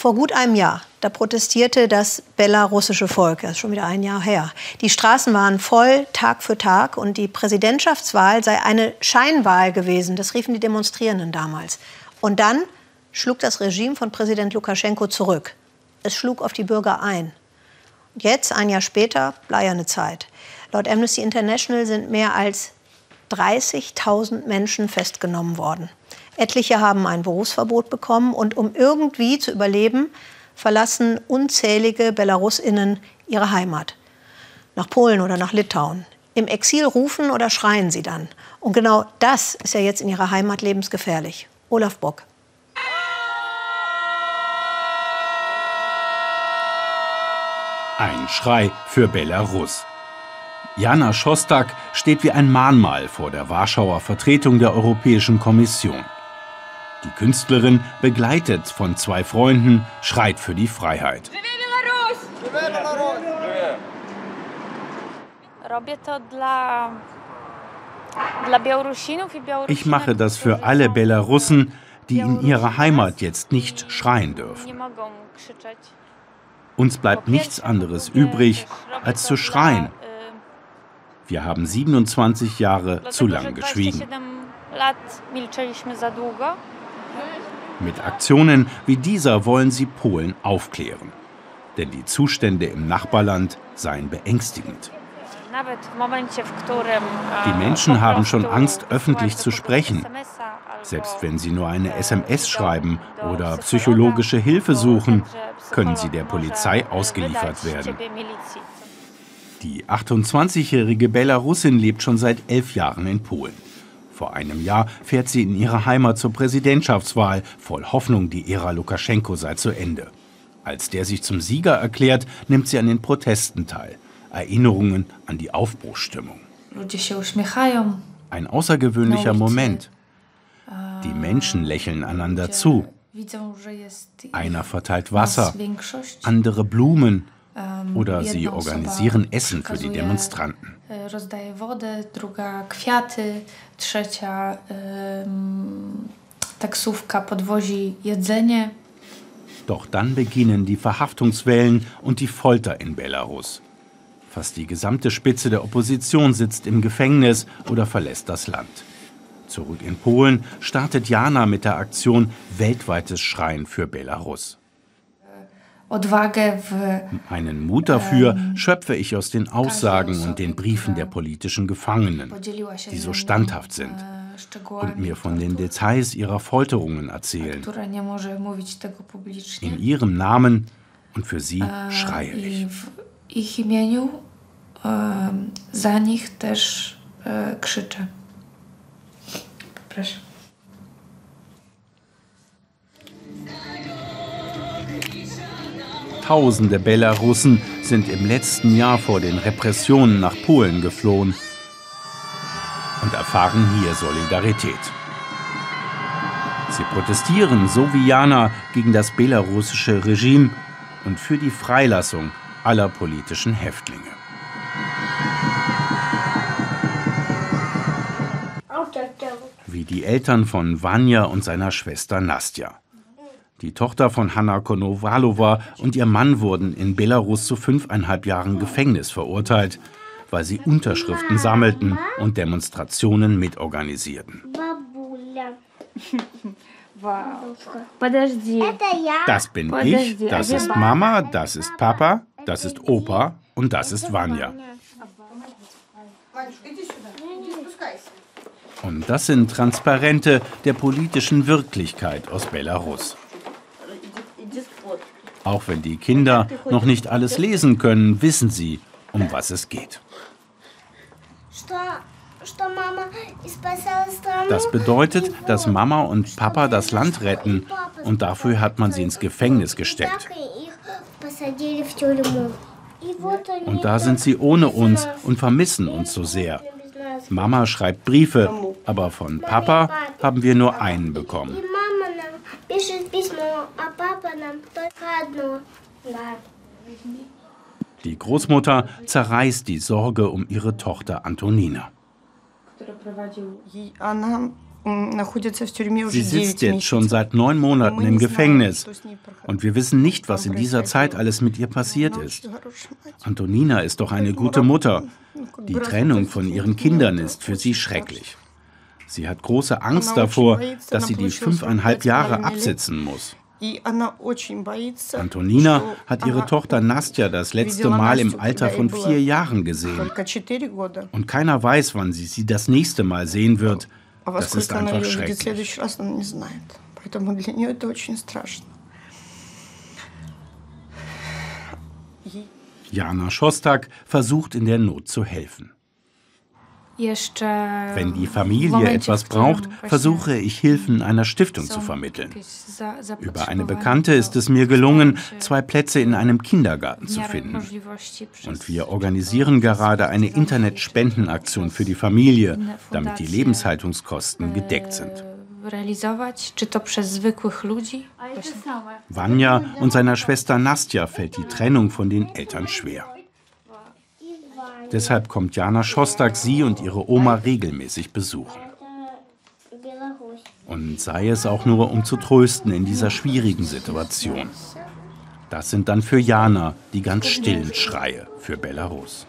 Vor gut einem Jahr, da protestierte das belarussische Volk, das ist schon wieder ein Jahr her. Die Straßen waren voll, Tag für Tag, und die Präsidentschaftswahl sei eine Scheinwahl gewesen. Das riefen die Demonstrierenden damals. Und dann schlug das Regime von Präsident Lukaschenko zurück. Es schlug auf die Bürger ein. Jetzt, ein Jahr später, bleierne Zeit. Laut Amnesty International sind mehr als 30.000 Menschen festgenommen worden. Etliche haben ein Berufsverbot bekommen und um irgendwie zu überleben, verlassen unzählige Belarusinnen ihre Heimat. Nach Polen oder nach Litauen. Im Exil rufen oder schreien sie dann. Und genau das ist ja jetzt in ihrer Heimat lebensgefährlich. Olaf Bock. Ein Schrei für Belarus. Jana Schostak steht wie ein Mahnmal vor der Warschauer Vertretung der Europäischen Kommission. Die Künstlerin, begleitet von zwei Freunden, schreit für die Freiheit. Ich mache das für alle Belarussen, die in ihrer Heimat jetzt nicht schreien dürfen. Uns bleibt nichts anderes übrig, als zu schreien. Wir haben 27 Jahre zu lang geschwiegen. Mit Aktionen wie dieser wollen sie Polen aufklären. Denn die Zustände im Nachbarland seien beängstigend. Die Menschen haben schon Angst, öffentlich zu sprechen. Selbst wenn sie nur eine SMS schreiben oder psychologische Hilfe suchen, können sie der Polizei ausgeliefert werden. Die 28-jährige Belarusin lebt schon seit elf Jahren in Polen. Vor einem Jahr fährt sie in ihre Heimat zur Präsidentschaftswahl, voll Hoffnung, die Ära Lukaschenko sei zu Ende. Als der sich zum Sieger erklärt, nimmt sie an den Protesten teil. Erinnerungen an die Aufbruchsstimmung. Ein außergewöhnlicher Moment. Die Menschen lächeln einander zu. Einer verteilt Wasser, andere Blumen oder sie organisieren Essen für die Demonstranten. rozdaje wodę, druga kwiaty, trzecia taksówka podwozi jedzenie. Doch dann beginnen die Verhaftungswellen und die Folter in Belarus. Fast die gesamte Spitze der Opposition sitzt im Gefängnis oder verlässt das Land. Zurück in Polen startet Jana mit der Aktion Weltweites Schreien für Belarus. Einen Mut dafür schöpfe ich aus den Aussagen und den Briefen der politischen Gefangenen, die so standhaft sind und mir von den Details ihrer Folterungen erzählen. In ihrem Namen und für sie schreie ich. Ich imieniu za nich też krzyczę. Proszę. Tausende Belarussen sind im letzten Jahr vor den Repressionen nach Polen geflohen und erfahren hier Solidarität. Sie protestieren, so wie Jana, gegen das belarussische Regime und für die Freilassung aller politischen Häftlinge. Wie die Eltern von Vanya und seiner Schwester Nastja. Die Tochter von Hanna Konowalowa und ihr Mann wurden in Belarus zu fünfeinhalb Jahren Gefängnis verurteilt, weil sie Unterschriften sammelten und Demonstrationen mitorganisierten. Das bin ich, das ist Mama, das ist Papa, das ist Opa und das ist Vanya. Und das sind Transparente der politischen Wirklichkeit aus Belarus. Auch wenn die Kinder noch nicht alles lesen können, wissen sie, um was es geht. Das bedeutet, dass Mama und Papa das Land retten und dafür hat man sie ins Gefängnis gesteckt. Und da sind sie ohne uns und vermissen uns so sehr. Mama schreibt Briefe, aber von Papa haben wir nur einen bekommen. Die Großmutter zerreißt die Sorge um ihre Tochter Antonina. Sie sitzt jetzt schon seit neun Monaten im Gefängnis. Und wir wissen nicht, was in dieser Zeit alles mit ihr passiert ist. Antonina ist doch eine gute Mutter. Die Trennung von ihren Kindern ist für sie schrecklich. Sie hat große Angst davor, dass sie die fünfeinhalb Jahre absitzen muss. Antonina hat ihre Tochter Nastja das letzte Mal im Alter von vier Jahren gesehen. Und keiner weiß, wann sie sie das nächste Mal sehen wird. Das ist einfach schrecklich. Jana Schostak versucht in der Not zu helfen. Wenn die Familie etwas braucht, versuche ich Hilfen einer Stiftung zu vermitteln. Über eine Bekannte ist es mir gelungen, zwei Plätze in einem Kindergarten zu finden. Und wir organisieren gerade eine Internetspendenaktion für die Familie, damit die Lebenshaltungskosten gedeckt sind. Vanya und seiner Schwester Nastja fällt die Trennung von den Eltern schwer. Deshalb kommt Jana Schostak sie und ihre Oma regelmäßig besuchen. Und sei es auch nur, um zu trösten in dieser schwierigen Situation. Das sind dann für Jana die ganz stillen Schreie für Belarus.